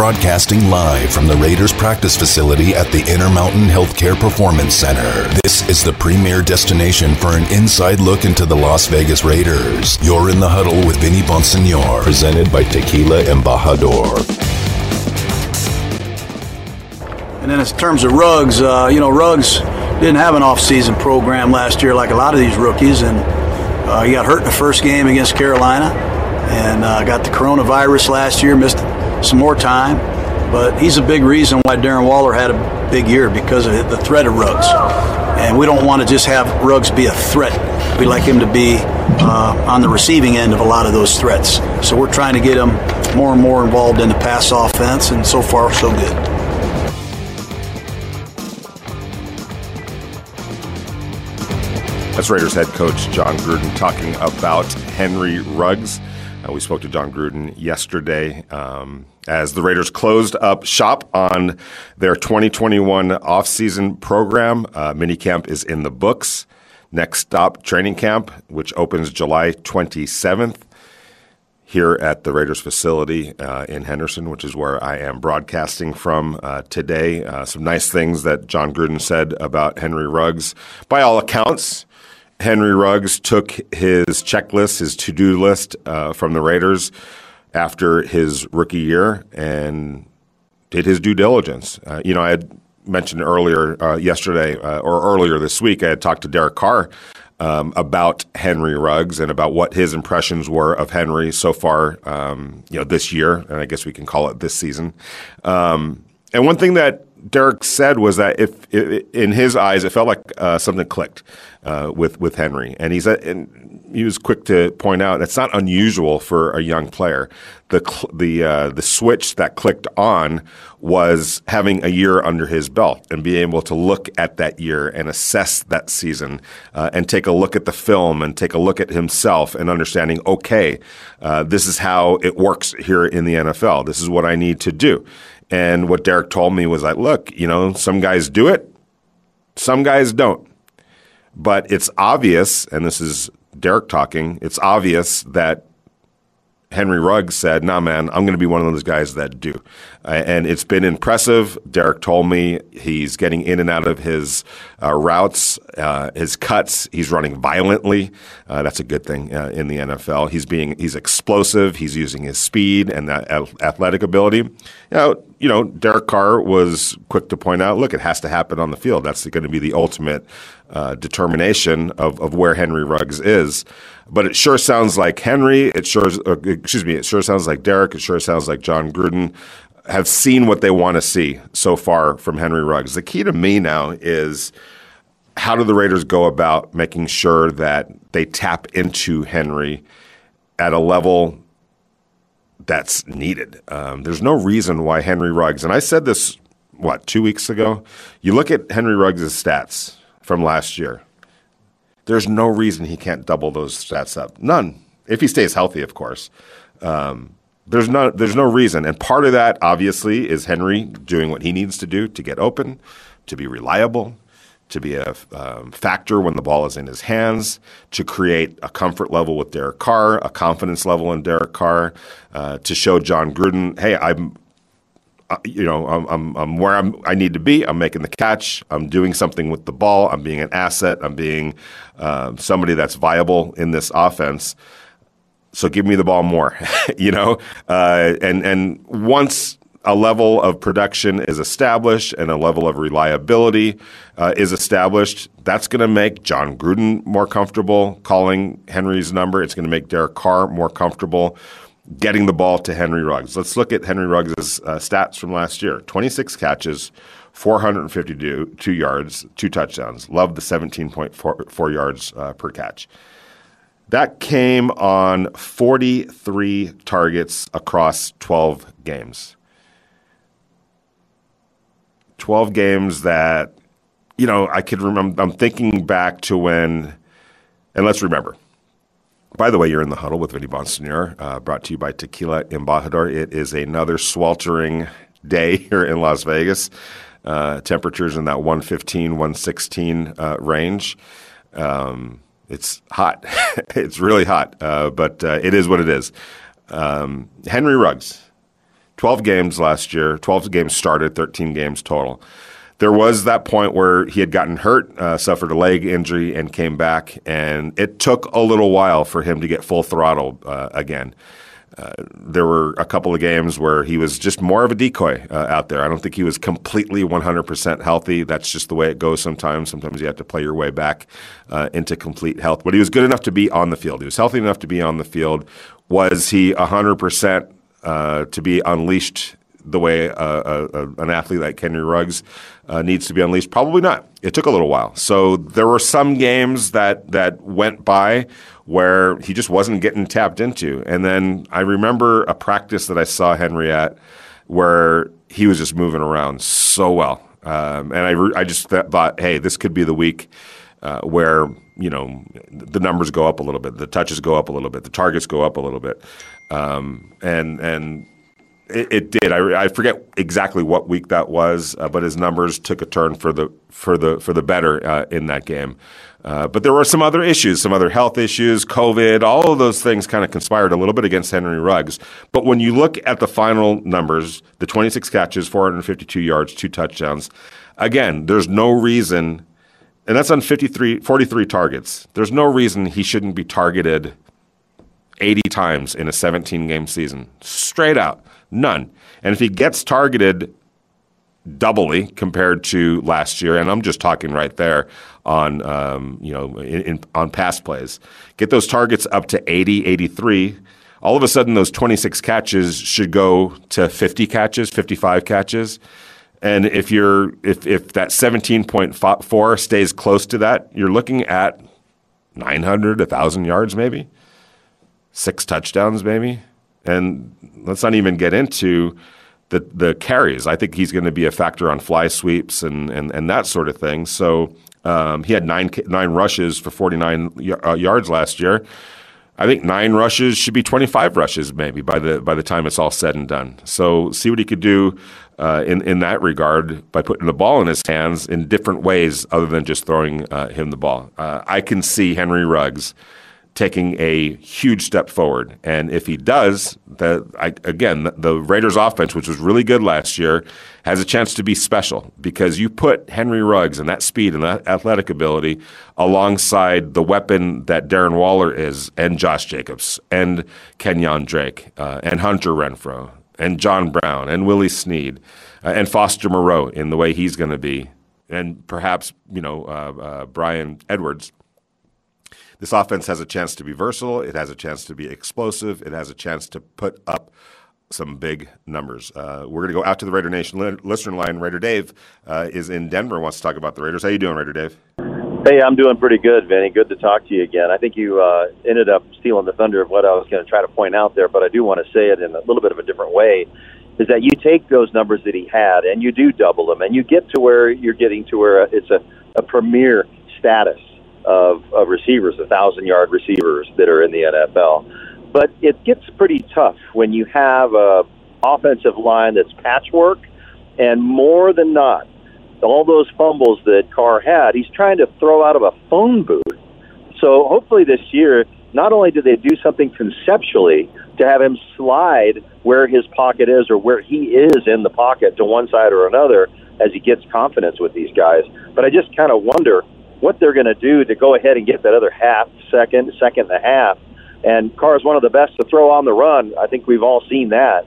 broadcasting live from the Raiders practice facility at the Intermountain Healthcare Performance Center. This is the premier destination for an inside look into the Las Vegas Raiders. You're in the huddle with Vinny Bonsignore, presented by Tequila Embajador. And then in terms of Ruggs, uh, you know, Ruggs didn't have an off-season program last year like a lot of these rookies, and uh, he got hurt in the first game against Carolina, and uh, got the coronavirus last year, missed some more time. But he's a big reason why Darren Waller had a big year because of the threat of Ruggs. And we don't want to just have Ruggs be a threat. We like him to be uh, on the receiving end of a lot of those threats. So we're trying to get him more and more involved in the pass offense, and so far, so good. That's Raiders head coach Jon Gruden talking about Henry Ruggs. Uh, we spoke to Jon Gruden yesterday um, as the Raiders closed up shop on their 2021 offseason program. Uh, minicamp is in the books. Next stop, training camp, which opens July 27th here at the Raiders facility uh, in Henderson, which is where I am broadcasting from uh, today. Uh, some nice things that Jon Gruden said about Henry Ruggs. By all accounts, Henry Ruggs took his checklist, his to do list uh, from the Raiders after his rookie year and did his due diligence. Uh, you know, I had mentioned earlier uh, yesterday uh, or earlier this week, I had talked to Derek Carr um, about Henry Ruggs and about what his impressions were of Henry so far, um, you know, this year, and I guess we can call it this season. Um, and one thing that Derek said was that if, if in his eyes it felt like uh, something clicked uh, with with Henry, and he said, and he was quick to point out it's not unusual for a young player. The cl- the uh, the switch that clicked on was having a year under his belt and being able to look at that year and assess that season uh, and take a look at the film and take a look at himself and understanding okay, uh, this is how it works here in the NFL. This is what I need to do. And what Derek told me was like, look, you know, some guys do it, some guys don't. But it's obvious, and this is Derek talking, it's obvious that Henry Ruggs said, nah, man, I'm going to be one of those guys that do. Uh, and it's been impressive. Derek told me he's getting in and out of his uh, routes, uh, his cuts. He's running violently. Uh, that's a good thing uh, in the NFL. He's being, he's explosive. He's using his speed and that athletic ability. You know, you know, Derek Carr was quick to point out, look, it has to happen on the field. That's going to be the ultimate uh, determination of, of where Henry Ruggs is. But it sure sounds like Henry. It sure, excuse me. It sure sounds like Derek. It sure sounds like Jon Gruden have seen what they want to see so far from Henry Ruggs. The key to me now is how do the Raiders go about making sure that they tap into Henry at a level that's needed. Um, there's no reason why Henry Ruggs, and I said this, what, two weeks ago? You look at Henry Ruggs' stats from last year. There's no reason he can't double those stats up. None. If he stays healthy, of course. Um, there's no there's no reason, and part of that obviously is Henry doing what he needs to do to get open, to be reliable, to be a um, factor when the ball is in his hands, to create a comfort level with Derek Carr, a confidence level in Derek Carr, uh, to show Jon Gruden, hey, I'm uh, you know, I'm, I'm, I'm where I'm, I need to be. I'm making the catch. I'm doing something with the ball. I'm being an asset. I'm being uh, somebody that's viable in this offense. So give me the ball more, you know. Uh, and and once a level of production is established and a level of reliability uh, is established, that's going to make Jon Gruden more comfortable calling Henry's number. It's going to make Derek Carr more comfortable getting the ball to Henry Ruggs. Let's look at Henry Ruggs' uh, stats from last year 26 catches, 452 yards, two touchdowns. Love the 17.4 yards uh, per catch. That came on 43 targets across 12 games. 12 games that, you know, I could remember. I'm thinking back to when, and let's remember, by the way, you're in the huddle with Vinny Bonsignore, uh, brought to you by Tequila Embajador. It is another sweltering day here in Las Vegas. Uh, temperatures in that 115, 116 uh, range. Um, it's hot. it's really hot, uh, but uh, it is what it is. Um, Henry Ruggs, 12 games last year, 12 games started, 13 games total. There was that point where he had gotten hurt, uh, suffered a leg injury, and came back, and it took a little while for him to get full throttle uh, again. Uh, there were a couple of games where he was just more of a decoy uh, out there. I don't think he was completely 100% healthy. That's just the way it goes sometimes. Sometimes you have to play your way back uh, into complete health. But he was good enough to be on the field. He was healthy enough to be on the field. Was he 100% uh, to be unleashed the way an athlete like Henry Ruggs uh, needs to be unleashed? Probably not. It took a little while. So there were some games that that went by where he just wasn't getting tapped into. And then I remember a practice that I saw Henry at where he was just moving around so well. Um, and I, re- I just th- thought, hey, this could be the week uh, where you know the numbers go up a little bit, the touches go up a little bit, the targets go up a little bit, um, and and it, it did. I, I, forget exactly what week that was, uh, but his numbers took a turn for the for the for the better uh, in that game. Uh, but there were some other issues, some other health issues, COVID, all of those things kind of conspired a little bit against Henry Ruggs. But when you look at the final numbers, the 26 catches, 452 yards, two touchdowns, again, there's no reason, and that's on 53, 43 targets. There's no reason he shouldn't be targeted 80 times in a 17 game season. Straight out. None. And if he gets targeted doubly compared to last year, and I'm just talking right there on um, you know in, in, on pass plays, get those targets up to 80, 83. All of a sudden, those 26 catches should go to 50 catches, 55 catches. And if you're if if that 17.4 stays close to that, you're looking at 900, 1,000 yards maybe, six touchdowns maybe. And let's not even get into the the carries. I think he's going to be a factor on fly sweeps and and, and that sort of thing. So um, he had nine nine rushes for 49 y- uh, yards last year. I think nine rushes should be 25 rushes maybe by the by the time it's all said and done. So see what he could do uh, in in that regard by putting the ball in his hands in different ways other than just throwing uh, him the ball. Uh, I can see Henry Ruggs taking a huge step forward. And if he does, the, I, again, the, Raiders offense, which was really good last year, has a chance to be special because you put Henry Ruggs and that speed and that athletic ability alongside the weapon that Darren Waller is and Josh Jacobs and Kenyan Drake uh, and Hunter Renfrow and John Brown and Willie Snead uh, and Foster Moreau in the way he's going to be and perhaps, you know, uh, uh Bryan Edwards – this offense has a chance to be versatile. It has a chance to be explosive. It has a chance to put up some big numbers. Uh, we're going to go out to the Raider Nation listener line. Raider Dave uh, is in Denver wants to talk about the Raiders. How you doing, Raider Dave? Hey, I'm doing pretty good, Vinny. Good to talk to you again. I think you uh, ended up stealing the thunder of what I was going to try to point out there, but I do want to say it in a little bit of a different way. Is that you take those numbers that he had and you do double them, and you get to where you're getting to where it's a, a premier status of, of receivers, a thousand yard receivers that are in the NFL. But it gets pretty tough when you have a offensive line that's patchwork, and more than not, all those fumbles that Carr had, he's trying to throw out of a phone booth. So hopefully this year, not only do they do something conceptually to have him slide where his pocket is or where he is in the pocket to one side or another as he gets confidence with these guys, but I just kind of wonder what they're going to do to go ahead and get that other half second, second and a half. And Carr is one of the best to throw on the run. I think we've all seen that.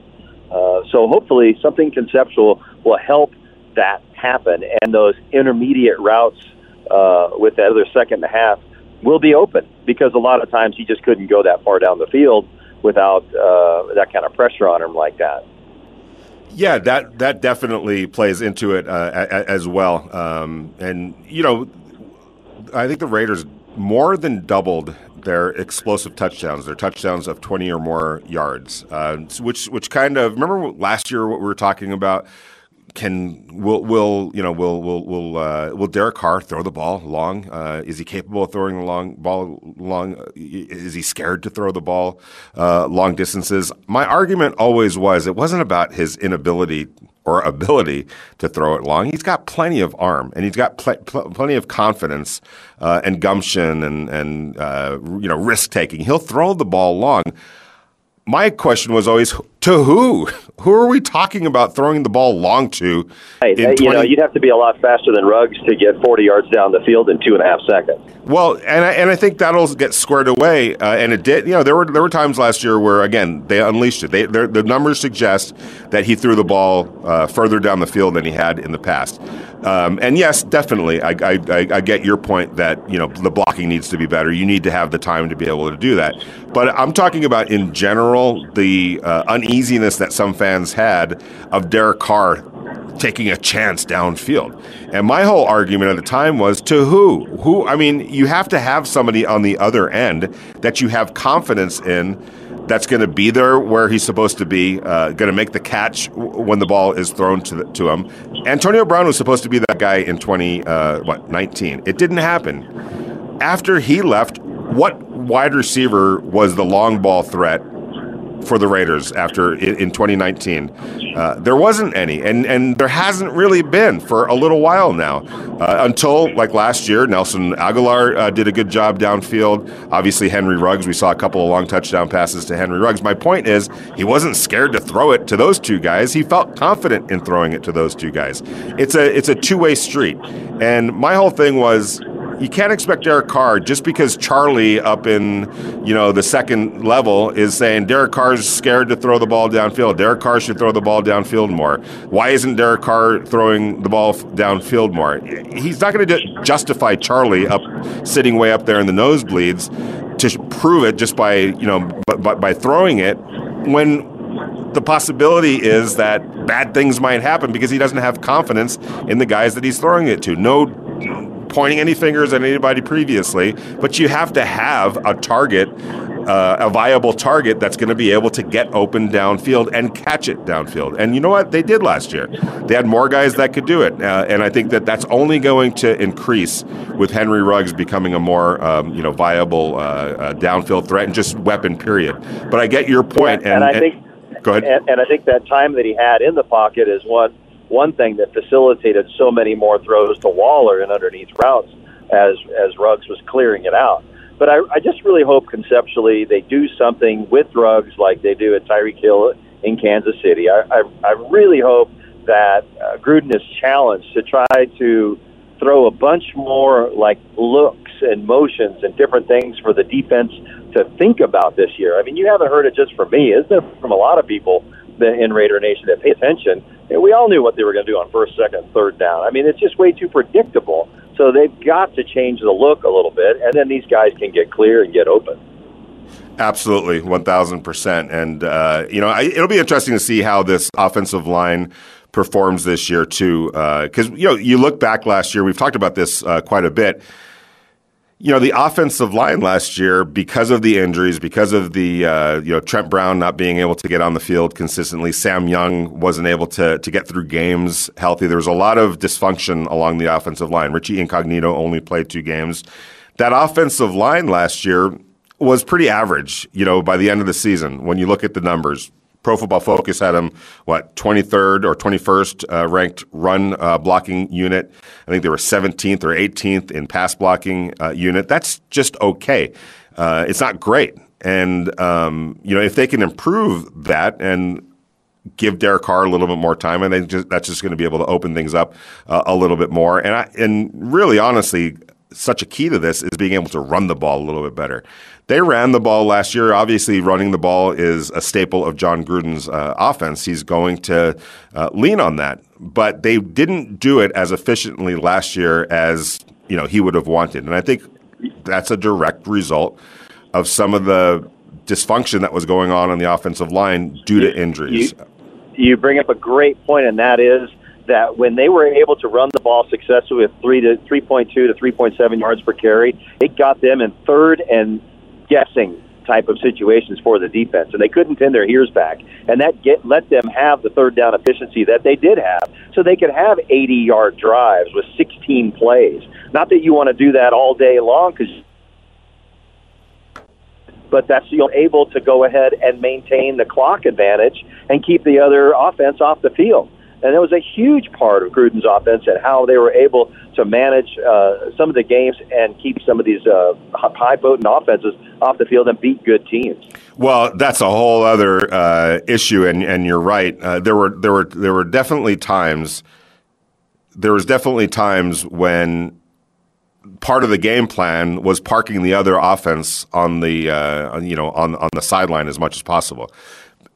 Uh, so hopefully something conceptual will help that happen, and those intermediate routes uh, with that other second and a half will be open because a lot of times he just couldn't go that far down the field without uh, that kind of pressure on him like that. Yeah, that that definitely plays into it uh, as well. Um, and you know, I think the Raiders more than doubled their explosive touchdowns, their touchdowns of 20 or more yards, uh, which which kind of remember last year what we were talking about. Can will will you know will will will uh, will Derek Carr throw the ball long? Uh, is he capable of throwing the long ball long? Is he scared to throw the ball uh, long distances? My argument always was it wasn't about his inability or ability to throw it long. He's got plenty of arm and he's got pl- pl- plenty of confidence uh, and gumption and and uh, you know risk taking. He'll throw the ball long. My question was always To who? Who are we talking about throwing the ball long to? Hey, 20- you know, you'd have to be a lot faster than Ruggs to get 40 yards down the field in two and a half seconds. Well, and I, and I think that'll get squared away, uh, and it did. You know, there were there were times last year where again they unleashed it. They, the numbers suggest that he threw the ball uh, further down the field than he had in the past. Um, and yes, definitely, I, I, I, get your point that you know the blocking needs to be better. You need to have the time to be able to do that. But I'm talking about in general the uh, uneasiness that some fans had of Derek Carr taking a chance downfield. And my whole argument at the time was to who? Who? I mean, you have to have somebody on the other end that you have confidence in that's going to be there where he's supposed to be, uh, going to make the catch when the ball is thrown to, the, to him. Antonio Brown was supposed to be that guy in 20, uh, what, 19. It didn't happen. After he left, what wide receiver was the long ball threat for the Raiders after in 2019. Uh, there wasn't any, and and there hasn't really been for a little while now. Uh, until like last year, Nelson Agholor uh, did a good job downfield. Obviously, Henry Ruggs. We saw a couple of long touchdown passes to Henry Ruggs. My point is, he wasn't scared to throw it to those two guys. He felt confident in throwing it to those two guys. It's a it's a two way street, and my whole thing was you can't expect Derek Carr just because Charlie up in you know the second level is saying Derek Carr's scared to throw the ball downfield. Derek Carr should throw the ball downfield more. Why isn't Derek Carr throwing the ball downfield more? He's not going to justify Charlie up sitting way up there in the nosebleeds to prove it just by you know by, by throwing it when the possibility is that bad things might happen because he doesn't have confidence in the guys that he's throwing it to. No pointing any fingers at anybody previously, but you have to have a target, uh, a viable target that's going to be able to get open downfield and catch it downfield. And you know what? They did last year. They had more guys that could do it. Uh, and I think that that's only going to increase with Henry Ruggs becoming a more um, you know viable uh, uh downfield threat and just weapon, period. But I get your point. Yeah, and, and, I think. Go ahead. And, and I think that time that he had in the pocket is what one thing that facilitated so many more throws to Waller and underneath routes as as Ruggs was clearing it out. But I, I just really hope conceptually they do something with Ruggs like they do at Tyreek Hill in Kansas City. I, I, I really hope that uh, Gruden is challenged to try to throw a bunch more like looks and motions and different things for the defense to think about this year. I mean, you haven't heard it just from me, isn't it? From a lot of people in Raider Nation that pay attention we all knew what they were going to do on first, second, third down. I mean, it's just way too predictable. So they've got to change the look a little bit, and then these guys can get clear and get open. Absolutely, one thousand percent. And uh, you know, I, it'll be interesting to see how this offensive line performs this year too. Because uh, you know, you look back last year, we've talked about this uh, quite a bit you know, the offensive line last year, because of the injuries, because of the uh, you know Trent Brown not being able to get on the field consistently, Sam Young wasn't able to to get through games healthy. There was a lot of dysfunction along the offensive line. Richie Incognito only played two games. That offensive line last year was pretty average. You know, by the end of the season, when you look at the numbers, Pro Football Focus had him what 23rd or 21st uh, ranked run uh, blocking unit. I think they were 17th or 18th in pass blocking uh, unit. That's just okay. Uh, it's not great, and um, you know if they can improve that and give Derek Carr a little bit more time, and then just, that's just going to be able to open things up uh, a little bit more. And I, and really, honestly, such a key to this is being able to run the ball a little bit better. They ran the ball last year. Obviously, running the ball is a staple of Jon Gruden's uh, offense. He's going to uh, lean on that, but they didn't do it as efficiently last year as you know he would have wanted, and I think that's a direct result of some of the dysfunction that was going on on the offensive line due to injuries. You, you bring up a great point, and that is that when they were able to run the ball successfully with three to three point two to three point seven yards per carry, it got them in third and guessing type of situations for the defense, and they couldn't pin their ears back, and that get let them have the third down efficiency that they did have, so they could have 80 yard drives with 16 plays. Not that you want to do that all day long, because but that's you're able to go ahead and maintain the clock advantage and keep the other offense off the field. And it was a huge part of Gruden's offense and how they were able to manage uh, some of the games and keep some of these uh, high potent offenses off the field and beat good teams. Well, that's a whole other uh, issue, and, and you're right. Uh, there were there were there were definitely times. There was definitely times when part of the game plan was parking the other offense on the uh, you know on on the sideline as much as possible,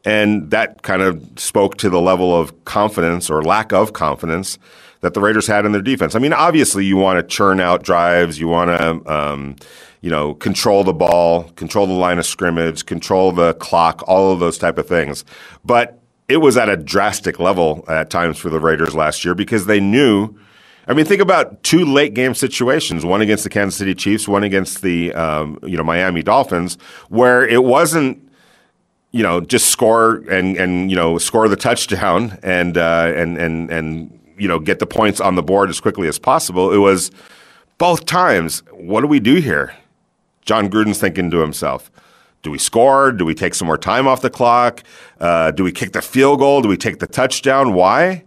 and that kind of spoke to the level of confidence or lack of confidence that the Raiders had in their defense. I mean, obviously, you want to churn out drives, you want to. Um, you know, control the ball, control the line of scrimmage, control the clock, all of those type of things. But it was at a drastic level at times for the Raiders last year because they knew I mean, think about two late game situations: one against the Kansas City Chiefs, one against the um, you know Miami Dolphins, where it wasn't you know just score and and you know score the touchdown and uh, and and and you know get the points on the board as quickly as possible. It was both times. What do we do here? Jon Gruden's thinking to himself. Do we score? Do we take some more time off the clock? Uh, do we kick the field goal? Do we take the touchdown? Why?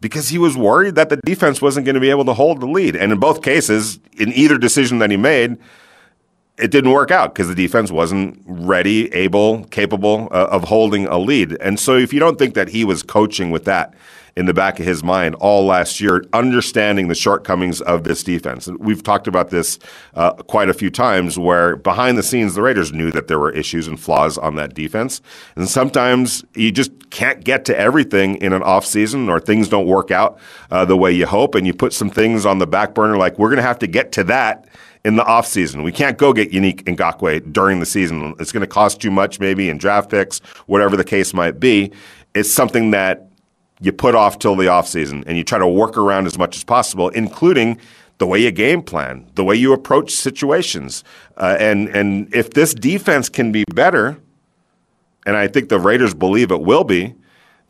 because he was worried that the defense wasn't going to be able to hold the lead. And in both cases, in either decision that he made, it didn't work out because the defense wasn't ready, able, capable uh, of holding a lead. And so if you don't think that he was coaching with that in the back of his mind all last year, understanding the shortcomings of this defense. And we've talked about this uh, quite a few times where behind the scenes, the Raiders knew that there were issues and flaws on that defense. And sometimes you just can't get to everything in an offseason or things don't work out uh, the way you hope. And you put some things on the back burner like, we're going to have to get to that in the offseason. We can't go get Yannick Ngakoue during the season. It's going to cost too much maybe in draft picks, whatever the case might be. It's something that you put off till the offseason and you try to work around as much as possible, including the way you game plan, the way you approach situations. Uh, and, and if this defense can be better, and I think the Raiders believe it will be,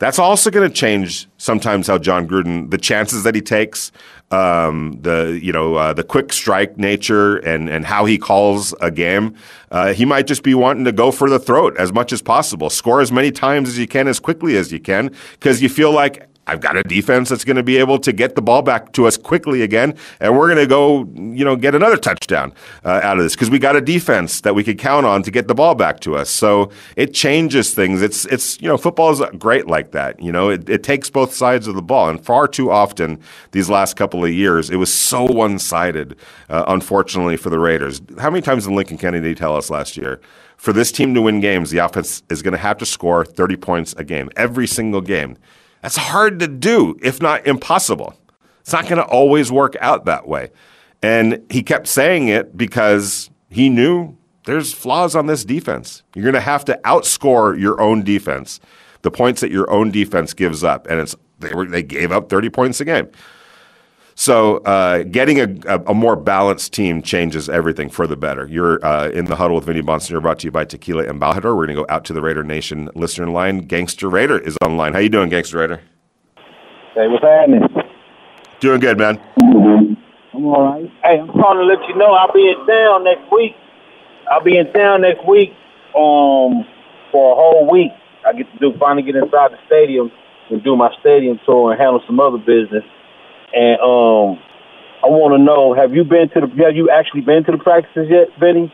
that's also going to change sometimes how Jon Gruden, the chances that he takes, um, the you know uh, the quick strike nature, and and how he calls a game. Uh, he might just be wanting to go for the throat as much as possible, score as many times as you can, as quickly as you can, because you feel like I've got a defense that's going to be able to get the ball back to us quickly again, and we're going to go, you know, get another touchdown uh, out of this because we got a defense that we could count on to get the ball back to us. So it changes things. It's it's you know, football is great like that. You know, it, it takes both sides of the ball, and far too often these last couple of years, it was so one sided. Uh, unfortunately for the Raiders, how many times did Lincoln Kennedy tell us last year? For this team to win games, the offense is going to have to score 30 points a game, every single game. That's hard to do, if not impossible. It's not going to always work out that way. And he kept saying it because he knew there's flaws on this defense. You're going to have to outscore your own defense, the points that your own defense gives up. And it's they, were, they gave up 30 points a game. So uh, getting a, a, a, more balanced team changes everything for the better. You're uh, in the huddle with Vinny Bonsignore, brought to you by Tequila Embajador. We're going to go out to the Raider Nation listener line. Gangster Raider is online. How you doing, Gangster Raider? Hey, what's happening? Doing good, man. I'm all right. Hey, I'm calling to let you know I'll be in town next week. I'll be in town next week um, for a whole week. I get to do finally get inside the stadium and do my stadium tour and handle some other business. And um, I want to know: Have you been to the? Have you actually been to the practices yet, Benny?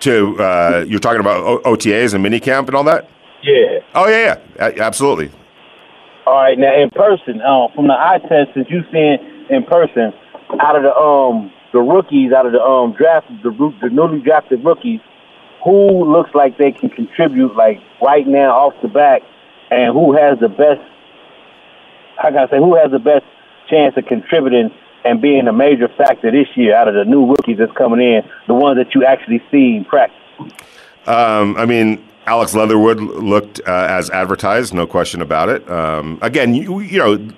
To uh, you're talking about o- OTAs and minicamp and all that? Yeah. Oh yeah, yeah, absolutely. All right, now in person, um, from the eye test, since you seen in person, out of the um the rookies, out of the um draft, the the newly drafted rookies, who looks like they can contribute like right now off the back, and who has the best? How can I say? Who has the best chance of contributing and being a major factor this year out of the new rookies that's coming in, the ones that you actually see in practice? Um, I mean, Alex Leatherwood looked uh, as advertised, no question about it. Um, again, you, you know,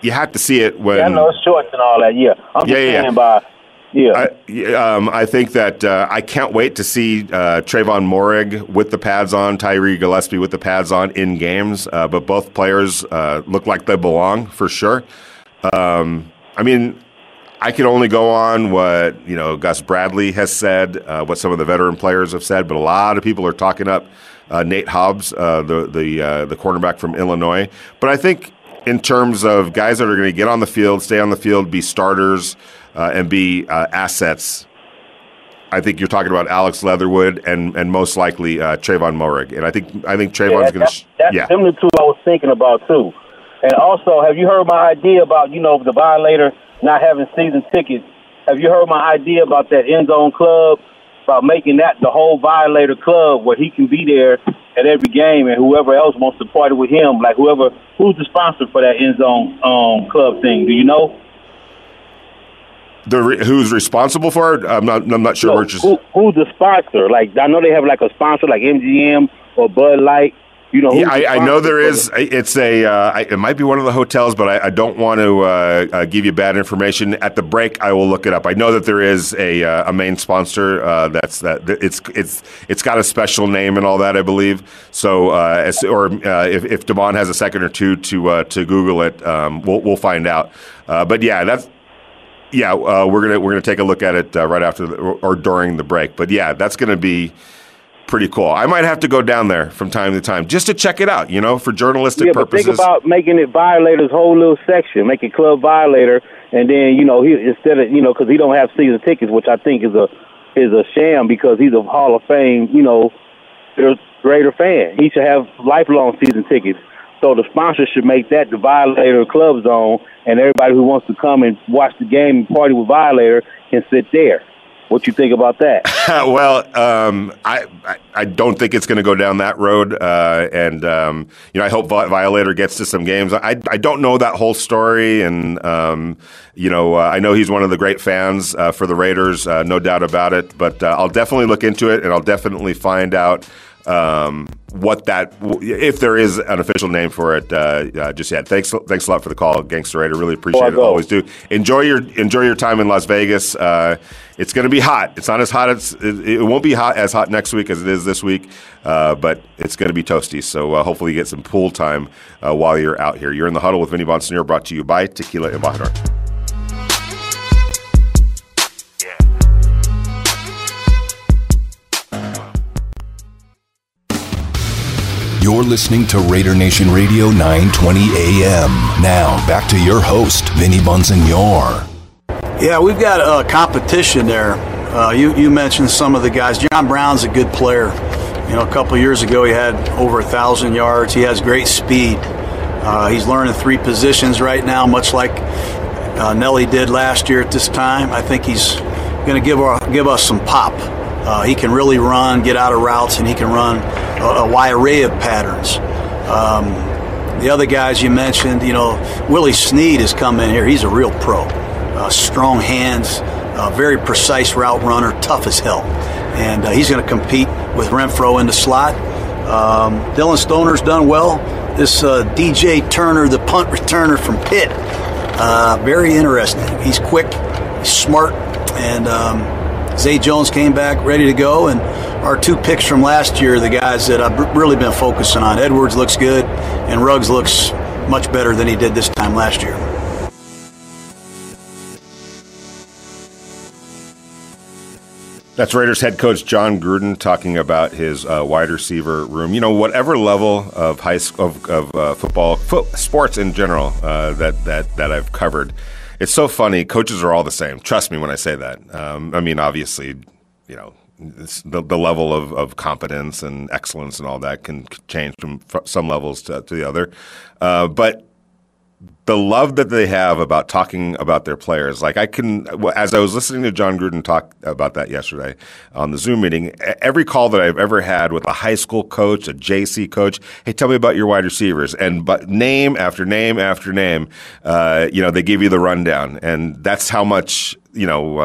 you have to see it when. Yeah, I know it's shorts and all that. Yeah, I'm yeah, just yeah, saying by. Yeah. I, um, I think that uh, I can't wait to see uh, Trevon Moehrig with the pads on, Tyree Gillespie with the pads on in games. Uh, but both players uh, look like they belong for sure. Um, I mean, I can only go on what you know Gus Bradley has said, uh, what some of the veteran players have said, but a lot of people are talking up uh, Nate Hobbs, uh, the the uh, the cornerback from Illinois. But I think in terms of guys that are going to get on the field, stay on the field, be starters, uh, and be uh, assets I think you're talking about Alex Leatherwood and and most likely uh, Trevon Moehrig. And I think I think Trevon's yeah, going to. That's yeah. similar to what I was thinking about too. And also, have you heard my idea about you know the violator not having season tickets? Have you heard my idea about that end zone club? About making that the whole violator club where he can be there at every game and whoever else wants to party with him, like whoever who's the sponsor for that end zone um, club thing? Do you know? The re- who's responsible for it? I'm not. I'm not sure. So, which is, who, who's the sponsor? Like I know they have like a sponsor like MGM or Bud Light. You know, yeah, I, I know there is. It's a. Uh, I, it might be one of the hotels, but I, I don't want to uh, uh, give you bad information. At the break, I will look it up. I know that there is a uh, a main sponsor. Uh, that's that. It's it's it's got a special name and all that. I believe. So, uh, as, or uh, if if Devon has a second or two to uh, to Google it, um, we'll we'll find out. Uh, but yeah, that's yeah. Uh, we're gonna we're gonna take a look at it uh, right after the, or, or during the break. But yeah, that's gonna be pretty cool. I might have to go down there from time to time just to check it out, you know, for journalistic yeah, but purposes. think about making it violator's whole little section, make it club violator, and then you know he instead of you know because he don't have season tickets, which I think is a is a sham because he's a Hall of Fame, you know, greater fan. He should have lifelong season tickets. So the sponsor should make that the Violator Club Zone, and everybody who wants to come and watch the game and party with Violator can sit there. What you think about that? well, um, I, I, I don't think it's going to go down that road, uh, and um, you know I hope Violator gets to some games. I I don't know that whole story, and um, you know uh, I know he's one of the great fans uh, for the Raiders, uh, no doubt about it. But uh, I'll definitely look into it, and I'll definitely find out um, what that if there is an official name for it uh, uh, just yet. Thanks, thanks a lot for the call, Gangster Raider. Really appreciate it. Always do. Enjoy your enjoy your time in Las Vegas. Uh, it's going to be hot. It's not as hot as it, it, won't be hot as hot next week as it is this week, uh, but it's going to be toasty. So uh, hopefully you get some pool time uh, while you're out here. You're in the huddle with Vinny Bonsignore, brought to you by Tequila Embajador. You're listening to Raider Nation Radio 920 AM. Now, back to your host, Vinny Bonsignore. Yeah, we've got a competition there. Uh, you, you mentioned some of the guys. John Brown's a good player. You know, a couple years ago, he had over a thousand yards. He has great speed. Uh, he's learning three positions right now, much like uh, Nelly did last year at this time. I think he's going to give give us some pop. Uh, he can really run, get out of routes, and he can run a, a wide array of patterns. Um, the other guys you mentioned, you know, Willie Snead has come in here. He's a real pro. Uh, strong hands, uh, very precise route runner, tough as hell. And uh, he's going to compete with Renfrow in the slot. Um, Dillon Stoner's done well. This uh, DJ Turner, the punt returner from Pitt, uh, very interesting. He's quick, he's smart, and um, Zay Jones came back ready to go, and our two picks from last year, the guys that I've really been focusing on. Edwards looks good, and Ruggs looks much better than he did this time last year. That's Raiders head coach Jon Gruden talking about his uh, wide receiver room. You know, whatever level of high of, of uh, football, fo- sports in general uh, that that that I've covered, it's so funny. Coaches are all the same. Trust me when I say that. Um, I mean, obviously, you know, the, the level of, of competence and excellence and all that can change from some levels to, to the other. Uh, but the love that they have about talking about their players. Like I can, as I was listening to Jon Gruden talk about that yesterday on the Zoom meeting, every call that I've ever had with a high school coach, a JC coach, hey, tell me about your wide receivers, and but name after name after name, uh, you know, they give you the rundown, and that's how much you know, uh,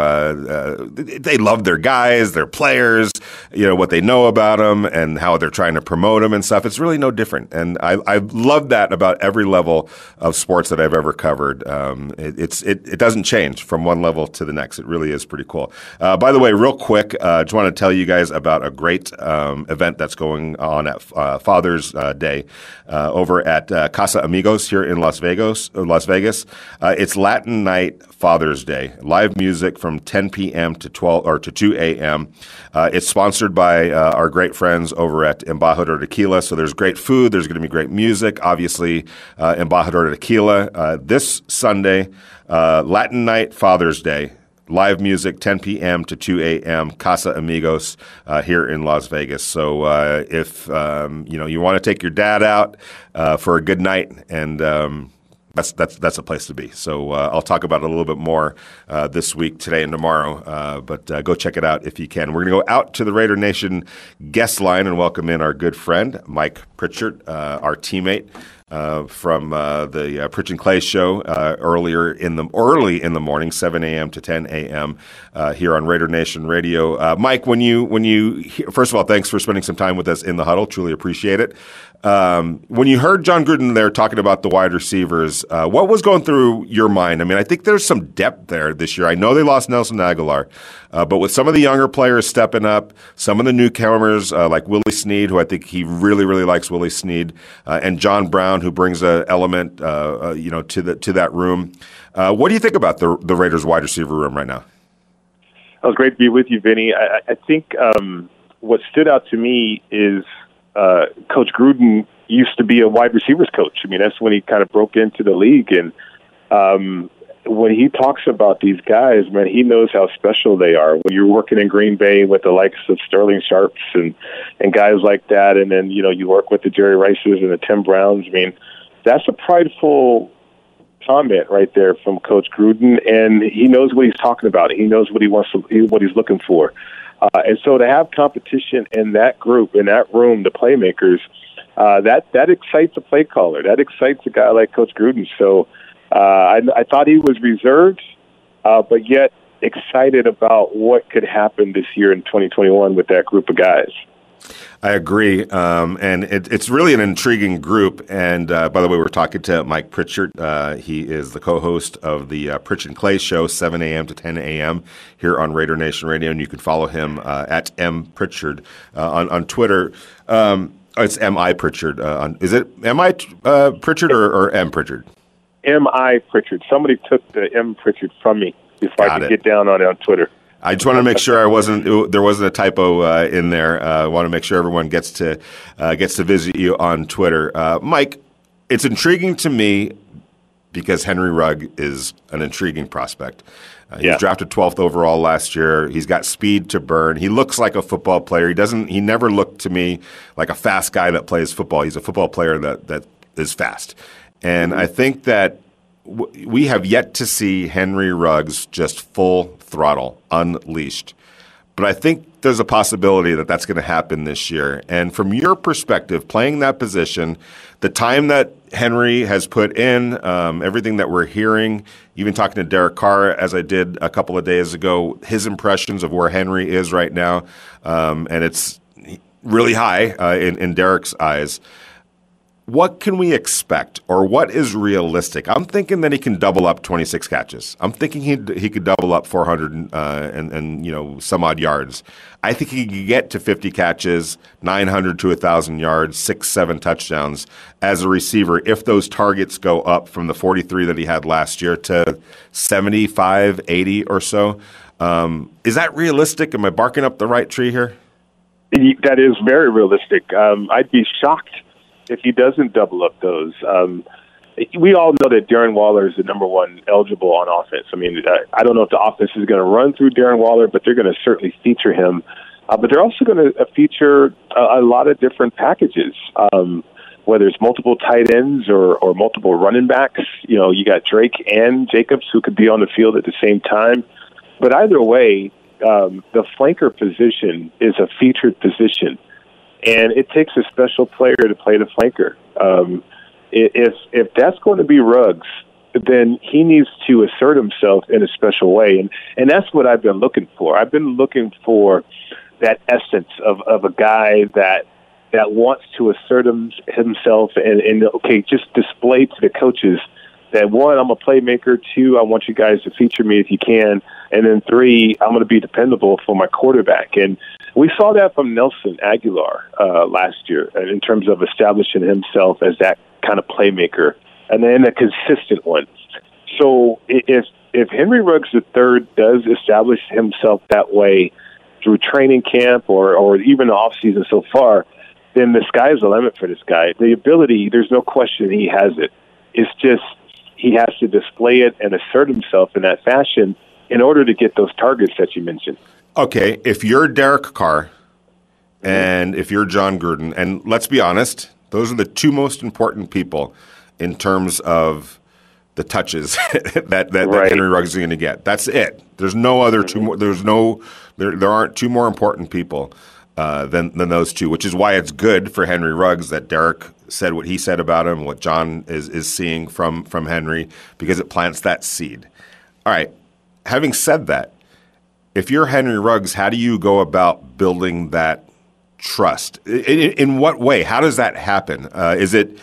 uh, they love their guys, their players, you know, what they know about them and how they're trying to promote them and stuff. It's really no different. And I, I love that about every level of sports that I've ever covered. Um, it, it's, it, it, doesn't change from one level to the next. It really is pretty cool. Uh, by the way, real quick, I uh, just want to tell you guys about a great um, event that's going on at uh, Father's uh, Day over at Casa Amigos here in Las Vegas. Las Vegas. it's Latin night Father's Day. Live music from 10 p.m. to 12 or to 2 a.m. Uh, it's sponsored by uh, our great friends over at Embajador Tequila. So there's great food. There's going to be great music. Obviously, uh, Embajador Tequila uh, this Sunday, uh, Latin Night Father's Day. live music 10 p.m. to 2 a.m. Casa Amigos uh, here in Las Vegas. So if um, you know you want to take your dad out for a good night and um, that's that's that's a place to be. So uh, I'll talk about it a little bit more uh, this week, today, and tomorrow. Uh, but uh, go check it out if you can. We're going to go out to the Raider Nation guest line and welcome in our good friend Mike Pritchard, uh, our teammate. Uh, from the Pritch and Clay show earlier in the early in the morning, 7 a.m. to 10 a.m. here on Raider Nation Radio. Mike, when you when you first of all, thanks for spending some time with us in the huddle. Truly appreciate it. Um, when you heard Jon Gruden there talking about the wide receivers, uh, what was going through your mind? I mean, I think there's some depth there this year. I know they lost Nelson Agholor, uh, but with some of the younger players stepping up, some of the newcomers uh, like Willie Snead, who I think he really, really likes Willie Snead, uh, and John Brown, who brings an element, uh, uh, you know, to the to that room. what do you think about the the Raiders wide receiver room right now? It was great to be with you, Vinny. I, I think um, what stood out to me is uh, Coach Gruden used to be a wide receivers coach. I mean, that's when he kind of broke into the league. And um, when he talks about these guys, man, he knows how special they are. When you're working in Green Bay with the likes of Sterling Sharpes and and guys like that, and then you know you work with the Jerry Rices and the Tim Browns. I mean, that's a prideful comment right there from Coach Gruden, and he knows what he's talking about. He knows what he wants, to, what he's looking for. Uh, and so to have competition in that group, in that room, the playmakers, uh, that that excites a play caller. That excites a guy like Coach Gruden. So uh, I, I thought he was reserved, uh, but yet excited about what could happen this year in 2021 with that group of guys. I agree, um, and it, it's really an intriguing group. And uh, by the way, we're talking to Mike Pritchard. Uh, he is the co-host of the uh, Pritch and Clay Show, 7 a.m. to 10 a.m. here on Raider Nation Radio, and you can follow him uh, at m Pritchard uh, on on Twitter. Um, it's M I Pritchard. Uh, on, is it M I Pritchard or, or, M Pritchard? M I Pritchard. Somebody took the M Pritchard from me before Got I could it. get down on it on Twitter. I just want to make sure I wasn't there wasn't a typo uh, in there. Uh, I want to make sure everyone gets to uh, gets to visit you on Twitter, uh, Mike. It's intriguing to me because Henry Ruggs is an intriguing prospect. Uh, he yeah. was drafted 12th overall last year. He's got speed to burn. He looks like a football player. He doesn't. He never looked to me like a fast guy that plays football. He's a football player that that is fast, and mm-hmm. I think that we have yet to see Henry Ruggs just full throttle, unleashed. But I think there's a possibility that that's going to happen this year. And from your perspective, playing that position, the time that Henry has put in, um, everything that we're hearing, even talking to Derek Carr as I did a couple of days ago, his impressions of where Henry is right now, um, and it's really high uh, in, in Derek's eyes what can we expect or what is realistic? I'm thinking that he can double up 26 catches. I'm thinking he he could double up 400 uh, and and you know some odd yards. I think he could get to 50 catches, 900 to 1,000 yards, six seven touchdowns as a receiver if those targets go up from the 43 that he had last year to 75, 80 or so. Um, is that realistic? Am I barking up the right tree here? That is very realistic. Um, I'd be shocked if he doesn't double up those. Um, we all know that Darren Waller is the number one eligible on offense. I mean, I don't know if the offense is going to run through Darren Waller, but they're going to certainly feature him. Uh, but they're also going to uh, feature a, a lot of different packages, um, whether it's multiple tight ends or, or multiple running backs. You know, you got Drake and Jacobs who could be on the field at the same time. But either way, um, the flanker position is a featured position and it takes a special player to play the flanker. Um, if if that's going to be Ruggs, then he needs to assert himself in a special way, and and that's what I've been looking for. I've been looking for that essence of of a guy that that wants to assert him, himself and, and okay, just display to the coaches that one, I'm a playmaker. Two, I want you guys to feature me if you can, and then three, I'm going to be dependable for my quarterback. And we saw that from Nelson Agholor uh, last year in terms of establishing himself as that kind of playmaker and then a consistent one. So if if Henry Ruggs III does establish himself that way through training camp or or even the off season so far, then the sky is the limit for this guy. The ability, there's no question he has it. It's just he has to display it and assert himself in that fashion in order to get those targets that you mentioned. Okay, if you're Derek Carr and if you're Jon Gruden, and let's be honest, those are the two most important people in terms of the touches that, that, that Right. Henry Ruggs is going to get. That's it. There's no other two more. There's no. There, there aren't two more important people uh, than than those two, which is why it's good for Henry Ruggs that Derek said what he said about him, what John is is seeing from from Henry, because it plants that seed. All right. Having said that, if you're Henry Ruggs, how do you go about building that trust? In, in, what way? How does that happen? Uh, is it,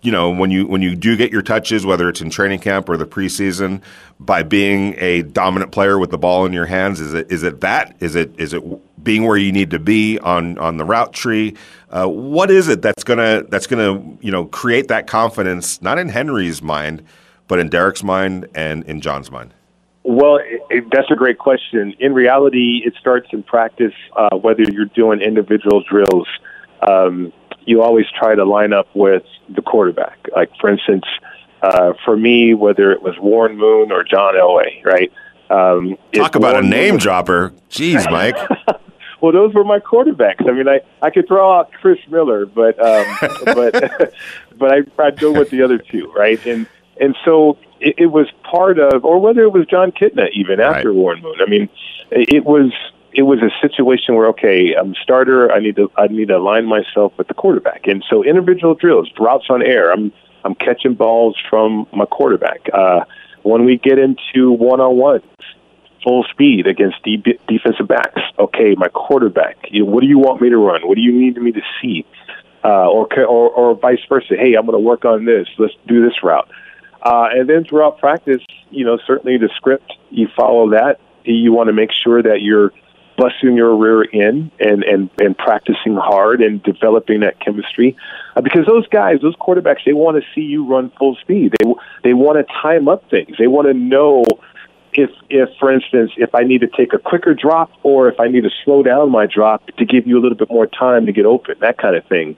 you know, when you when you do get your touches, whether it's in training camp or the preseason, by being a dominant player with the ball in your hands? Is it is it that? Is it is it being where you need to be on on the route tree? Uh, what is it that's gonna that's gonna you know create that confidence, not in Henry's mind, but in Derek's mind and in Jon's mind? Well, it, it, that's a great question. In reality, it starts in practice. Uh, whether you're doing individual drills, um, you always try to line up with the quarterback. Like, for instance, uh, for me, whether it was Warren Moon or John Elway, right? Um, Talk about a name Moon- dropper. Jeez, Mike. well, those were my quarterbacks. I mean, I, I could throw out Chris Miller, but um, but but I I'd go with the other two, right? And and so it, it was part of, or whether it was Jon Kitna even after Right. Warren Moon. I mean, it was it was a situation where okay, I'm a starter. I need to I need to align myself with the quarterback, and so individual drills, routes on air. I'm I'm catching balls from my quarterback. Uh, when we get into one on ones, full speed against de- defensive backs. Okay, my quarterback. You know, what do you want me to run? What do you need me to see? Uh, or, ca- or or vice versa. Hey, I'm going to work on this. Let's do this route. Uh, and then throughout practice, you know, certainly the script you follow that. You want to make sure that you're busting your rear in and and and practicing hard and developing that chemistry. Uh, because those guys those quarterbacks they want to see you run full speed. They they want to time up things. They want to know if if for instance if I need to take a quicker drop or if I need to slow down my drop to give you a little bit more time to get open that kind of thing.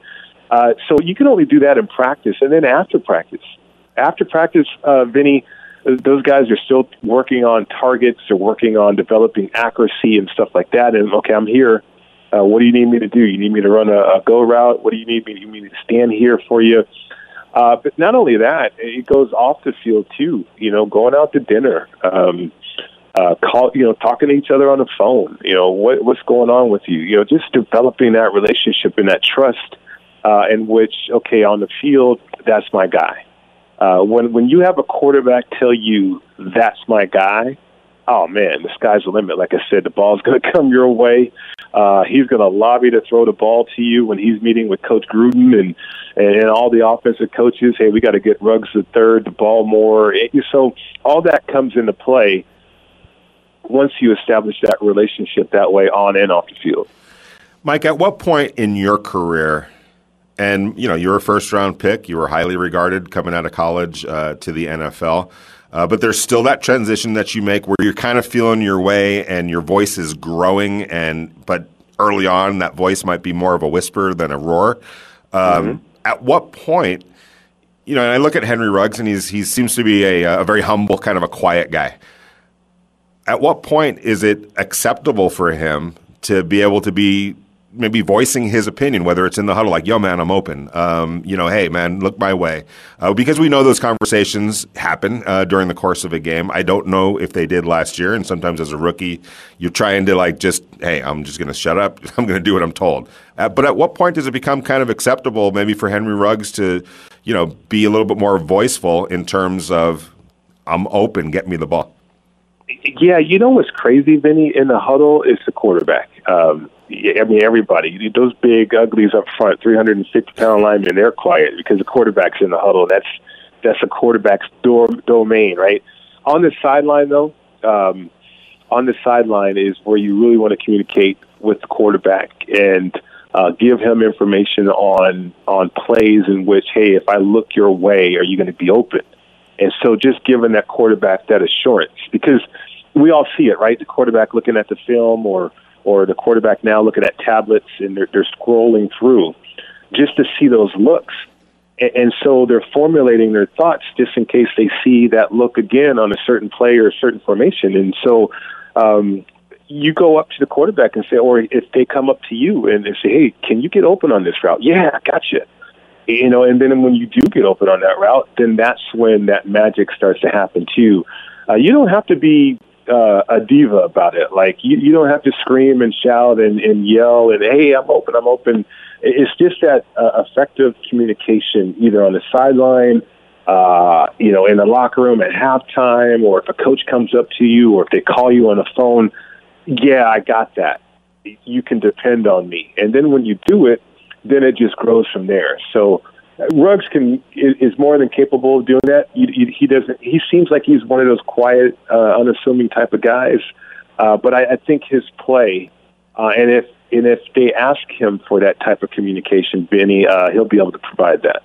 Uh, so you can only do that in practice. And then after practice after practice uh, Vinny those guys are still working on targets they're working on developing accuracy and stuff like that and okay I'm here uh, what do you need me to do you need me to run a, a go route what do you need me you need me to stand here for you uh, but not only that, it goes off the field too. You know, going out to dinner, um, uh, call, you know, talking to each other on the phone. You know, what, what's going on with you? You know, just developing that relationship and that trust, uh, in which, okay, on the field, that's my guy. Uh, when when you have a quarterback tell you that's my guy, oh man, the sky's the limit. Like I said, the ball's going to come your way. Uh, he's going to lobby to throw the ball to you when he's meeting with Coach Gruden and and all the offensive coaches. Hey, we got to get Ruggs the third, the ball more. It- so all that comes into play once you establish that relationship that way on and off the field. Mike, at what point in your career, and you know, you're a first round pick, you were highly regarded coming out of college uh, to the NFL, uh, but there's still that transition that you make where you're kind of feeling your way and your voice is growing, and but early on that voice might be more of a whisper than a roar. Um, At what point? You know, and I look at Henry Ruggs, and he's he seems to be a, a very humble, kind of a quiet guy at what point is it acceptable for him to be able to be maybe voicing his opinion, whether it's in the huddle, like, yo, man, I'm open. Um, you know, hey, man, look my way. Uh, because we know those conversations happen uh, during the course of a game. I don't know if they did last year. And sometimes as a rookie, you're trying to, like, just, hey, I'm just going to shut up. I'm going to do what I'm told. Uh, but at what point does it become kind of acceptable, maybe for Henry Ruggs to, you know, be a little bit more voiceful in terms of, I'm open, get me the ball? Yeah, you know what's crazy, Vinny? In the huddle, is the quarterback. Um, I mean, everybody, those big uglies up front, 350 pound linemen, they're quiet because the quarterback's in the huddle. That's that's a quarterback's door, domain, right? On the sideline, though, um, on the sideline is where you really want to communicate with the quarterback and uh, give him information on on plays in which, hey, if I look your way, are you going to be open? And so just giving that quarterback that assurance because we all see it, right? The quarterback looking at the film or or the quarterback now looking at tablets and they're, they're scrolling through just to see those looks and, and so they're formulating their thoughts just in case they see that look again on a certain play or a certain formation. And so um, you go up to the quarterback and say, or if they come up to you and they say, "Hey, can you get open on this route?" Yeah, I got you. You know, and then when you do get open on that route, then that's when that magic starts to happen too. Uh, you don't have to be uh, a diva about it. Like you, you don't have to scream and shout and, and yell and hey, I'm open, I'm open. It's just that uh, effective communication, either on the sideline, uh, you know, in the locker room at halftime, or if a coach comes up to you, or if they call you on the phone. Yeah, I got that. You can depend on me. And then when you do it, then it just grows from there. So Ruggs can is more than capable of doing that. He, doesn't. He seems like he's one of those quiet, uh, unassuming type of guys. Uh, but I, I think his play, uh, and if and if they ask him for that type of communication, Vinny, uh, he'll be able to provide that.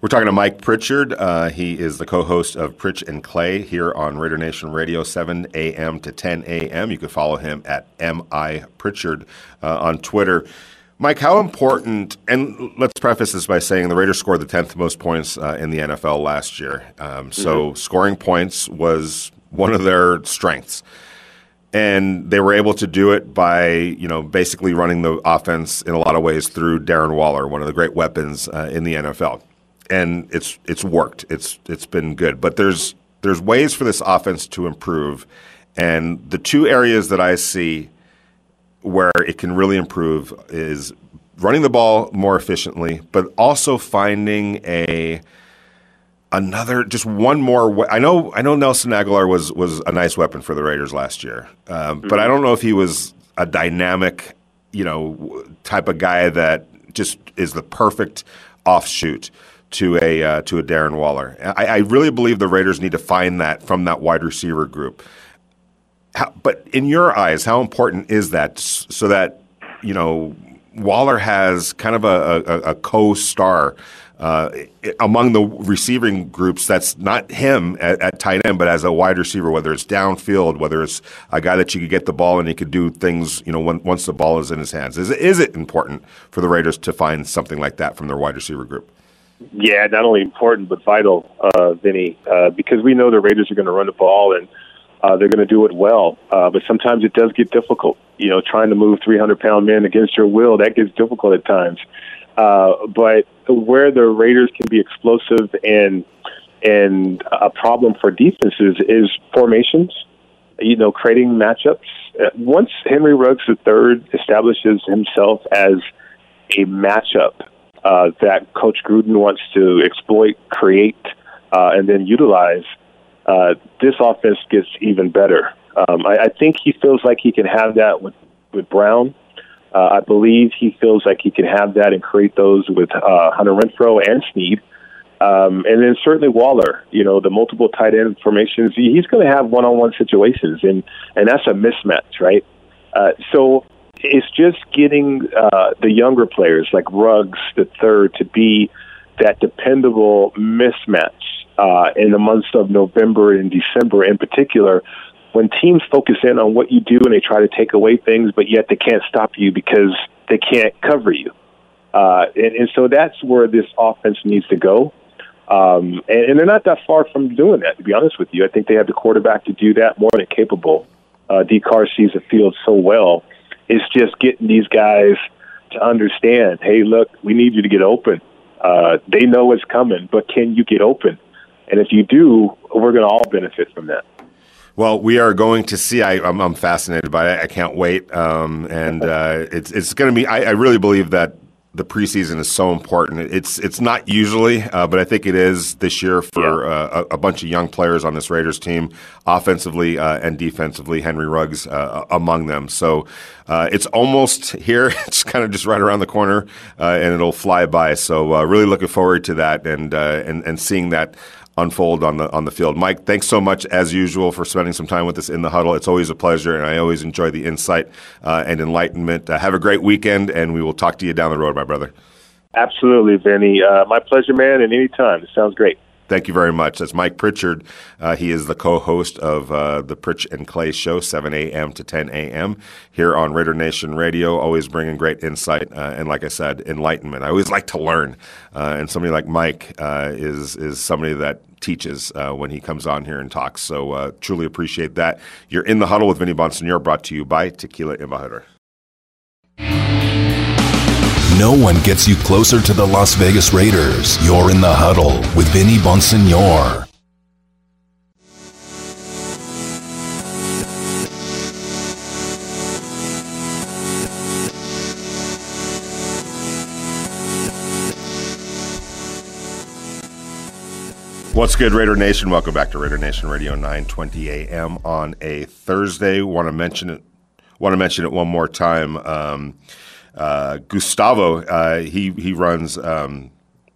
We're talking to Mike Pritchard. Uh, he is the co-host of Pritch and Clay here on Raider Nation Radio, 7 a.m. to 10 a.m. You can follow him at mi Pritchard uh, on Twitter. Mike, how important, and let's preface this by saying the Raiders scored the 10th most points uh, in the NFL last year. Um, so mm-hmm. scoring points was one of their strengths. And they were able to do it by, you know, basically running the offense in a lot of ways through Darren Waller, one of the great weapons uh, in the NFL. And it's it's worked. It's it's been good. But there's there's ways for this offense to improve. And the two areas that I see – where it can really improve is running the ball more efficiently, but also finding a another just one more. We- I know I know Nelson Agholor was was a nice weapon for the Raiders last year, um, mm-hmm. but I don't know if he was a dynamic, you know, type of guy that just is the perfect offshoot to a uh, to a Darren Waller. I, I really believe the Raiders need to find that from that wide receiver group. How, but in your eyes, how important is that so that you know Waller has kind of a, a, a co-star uh, among the receiving groups that's not him at, at, tight end, but as a wide receiver, whether it's downfield, whether it's a guy that you could get the ball and he could do things, you know, when, once the ball is in his hands. Is, is it important for the Raiders to find something like that from their wide receiver group? Yeah, not only important but vital, uh, Vinny, uh, because we know the Raiders are going to run the ball and – uh, they're going to do it well. Uh, but sometimes it does get difficult. You know, trying to move 300 pound men against your will, that gets difficult at times. Uh, but where the Raiders can be explosive and and a problem for defenses is formations. You know, creating matchups. Uh, once Henry Ruggs III establishes himself as a matchup uh, that Coach Gruden wants to exploit, create, uh, and then utilize, this offense gets even better. Um, I, I think he feels like he can have that with with Brown. Uh, I believe he feels like he can have that and create those with uh, Hunter Renfrow and Sneed. Um, and then certainly Waller, you know, the multiple tight end formations, he's going to have one-on-one situations, and and that's a mismatch, right? Uh, so it's just getting uh, the younger players like Ruggs the third to be that dependable mismatch uh, in the months of November and December in particular, when teams focus in on what you do and they try to take away things, but yet they can't stop you because they can't cover you. Uh, and, and so that's where this offense needs to go. Um, and, and they're not that far from doing that, to be honest with you. I think they have the quarterback to do that more than capable. Uh, D. Carr sees the field so well. It's just getting these guys to understand, hey, look, we need you to get open. Uh, they know it's coming, but can you get open? And if you do, we're going to all benefit from that. Well, we are going to see. I, am fascinated by it. I can't wait. Um, and uh, it's it's going to be. I, I, really believe that the preseason is so important. It's it's not usually, uh, but I think it is this year for uh, a, a, bunch of young players on this Raiders team, offensively uh, and defensively. Henry Ruggs uh, among them. So uh, it's almost here. It's kind of just right around the corner, uh, and it'll fly by. So really looking forward to that and and and seeing that unfold on the on the field. Mike, thanks so much as usual for spending some time with us in the huddle. It's always a pleasure, and I always enjoy the insight uh, and enlightenment. Uh, have a great weekend, and we will talk to you down the road, my brother. Absolutely, Vinny. Uh, my pleasure, man, and anytime. It sounds great. Thank you very much. That's Mike Pritchard. Uh, he is the co-host of uh, the Pritch and Clay Show, 7 a.m. to 10 a.m. here on Raider Nation Radio. Always bringing great insight uh, and, like I said, enlightenment. I always like to learn, uh, and somebody like Mike uh, is is somebody that teaches uh, when he comes on here and talks. So uh, truly appreciate that. You're in the huddle with Vinny Bonsignore, brought to you by Tequila Embajador. No one gets you closer to the Las Vegas Raiders. You're in the huddle with Vinny Bonsignore. What's good, Raider Nation? Welcome back to Raider Nation Radio, 9:20 a.m. on a Thursday. Want to mention it? Want to mention it one more time. Um, uh, Gustavo, uh, he he runs um,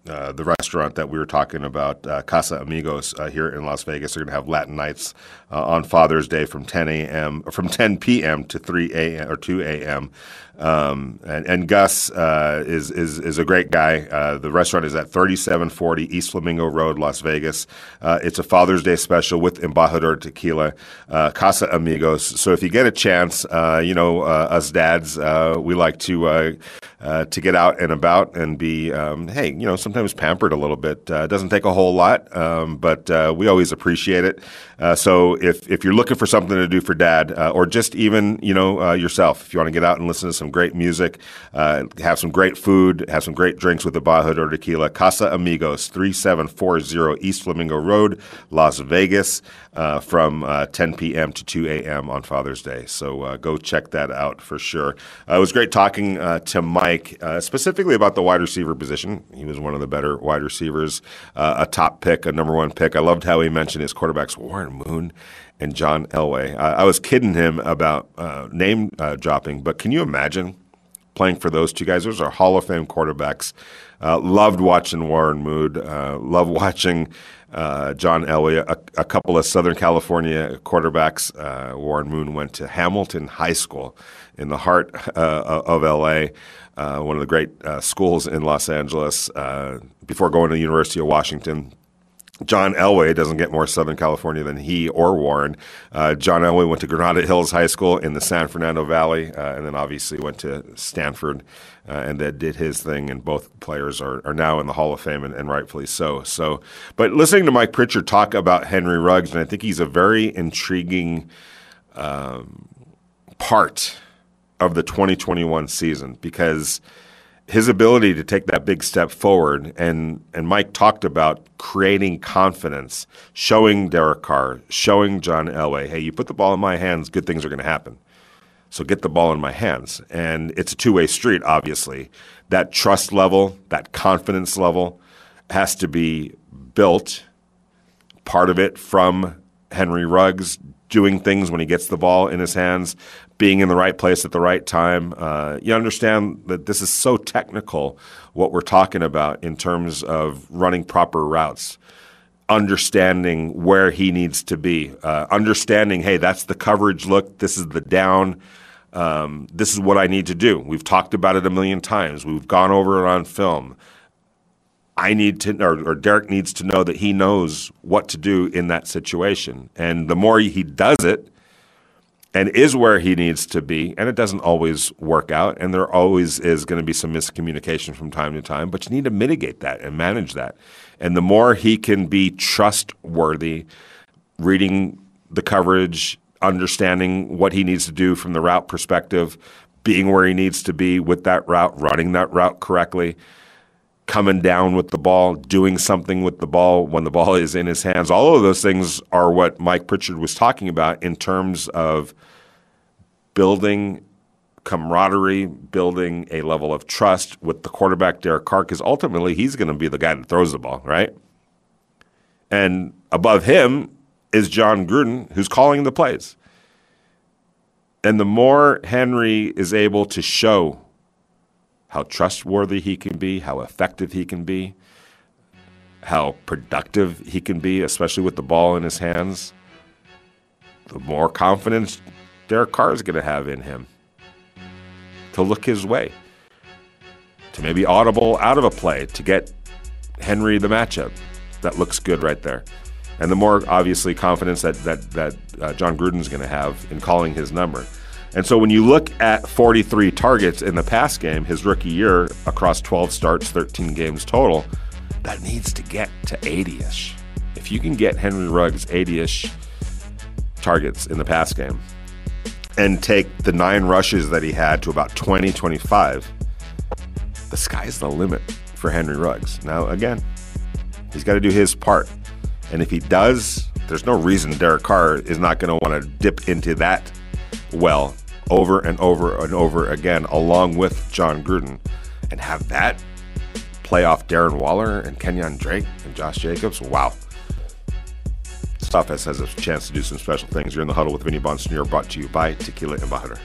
uh, the restaurant that we were talking about, uh, Casa Amigos, uh, here in Las Vegas. They're going to have Latin nights uh, on Father's Day from 10 a.m. from 10 p.m. to 3 a.m. or 2 a.m. Um, and, and, Gus uh, is, is is a great guy. Uh, the restaurant is at 3740 East Flamingo Road, Las Vegas. Uh, it's a Father's Day special with Embajador Tequila, uh, Casa Amigos. So if you get a chance, uh, you know us dads, we like to to get out and about and be, um, hey, you know, sometimes pampered a little bit. it doesn't take a whole lot, um, but we always appreciate it. So if if you're looking for something to do for dad, or just even you know yourself, if you want to get out and listen to some great music, uh, have some great food, have some great drinks with the or Tequila. Casa Amigos, 3740 East Flamingo Road, Las Vegas, uh, from uh, 10 p.m. to 2 a.m. on Father's Day. So uh, go check that out for sure. Uh, it was great talking uh, to Mike, specifically about the wide receiver position. He was one of the better wide receivers, a top pick, a number one pick. I loved how he mentioned his quarterbacks, Warren Moon and John Elway. I, I was kidding him about uh, name uh, dropping, but can you imagine playing for those two guys? Those are Hall of Fame quarterbacks. Uh, loved watching Warren Moon. Uh, loved watching uh, John Elway. A, a, couple of Southern California quarterbacks. Uh, Warren Moon went to Hamilton High School in the heart of LA. one of the great schools in Los Angeles before going to the University of Washington John Elway doesn't get more Southern California than he or Warren. Uh, John Elway went to Granada Hills High School in the San Fernando Valley, uh, and then obviously went to Stanford uh, and then did his thing. And both players are, are now in the Hall of Fame, and, and, rightfully so. So, but listening to Mike Pritchard talk about Henry Ruggs, and I think he's a very intriguing um, part of the 2021 season because – his ability to take that big step forward, and and Mike talked about creating confidence, showing Derek Carr, showing John Elway, hey, you put the ball in my hands, good things are going to happen. So get the ball in my hands, and it's a two way street. Obviously, that trust level, that confidence level, has to be built. Part of it from Henry Ruggs doing things when he gets the ball in his hands, being in the right place at the right time. Uh, you understand that this is so technical, what we're talking about in terms of running proper routes, understanding where he needs to be, uh, understanding, hey, that's the coverage look, this is the down. Um, this is what I need to do. We've talked about it a million times. We've gone over it on film. I need to, or, or, Derek needs to know that he knows what to do in that situation. And the more he does it and is where he needs to be, and it doesn't always work out, and there always is going to be some miscommunication from time to time, but you need to mitigate that and manage that. And the more he can be trustworthy, reading the coverage, understanding what he needs to do from the route perspective, being where he needs to be with that route, running that route correctly coming down with the ball, doing something with the ball when the ball is in his hands. All of those things are what Mike Pritchard was talking about in terms of building camaraderie, building a level of trust with the quarterback, Derek Carr, because ultimately he's going to be the guy that throws the ball, right? And above him is Jon Gruden, who's calling the plays. And the more Henry is able to show how trustworthy he can be, how effective he can be, how productive he can be, especially with the ball in his hands, the more confidence Derek Carr is going to have in him to look his way, to maybe audible out of a play to get Henry the matchup, that looks good right there. And the more obviously confidence that that that uh, Jon Gruden's going to have in calling his number. And so when you look at 43 targets in the pass game, his rookie year across 12 starts, 13 games total, that needs to get to 80ish. If you can get Henry Ruggs 80ish targets in the pass game and take the nine rushes that he had to about 20, 25, the sky's the limit for Henry Ruggs. Now, again, he's got to do his part. And if he does, there's no reason Derek Carr is not going to want to dip into that well over and over and over again, along with Jon Gruden, and have that play off Darren Waller and Kenyan Drake and Josh Jacobs. Wow. Stuff has a chance to do some special things. You're in the huddle with Vinny Bonsignore, brought to you by Tequila and Embajador.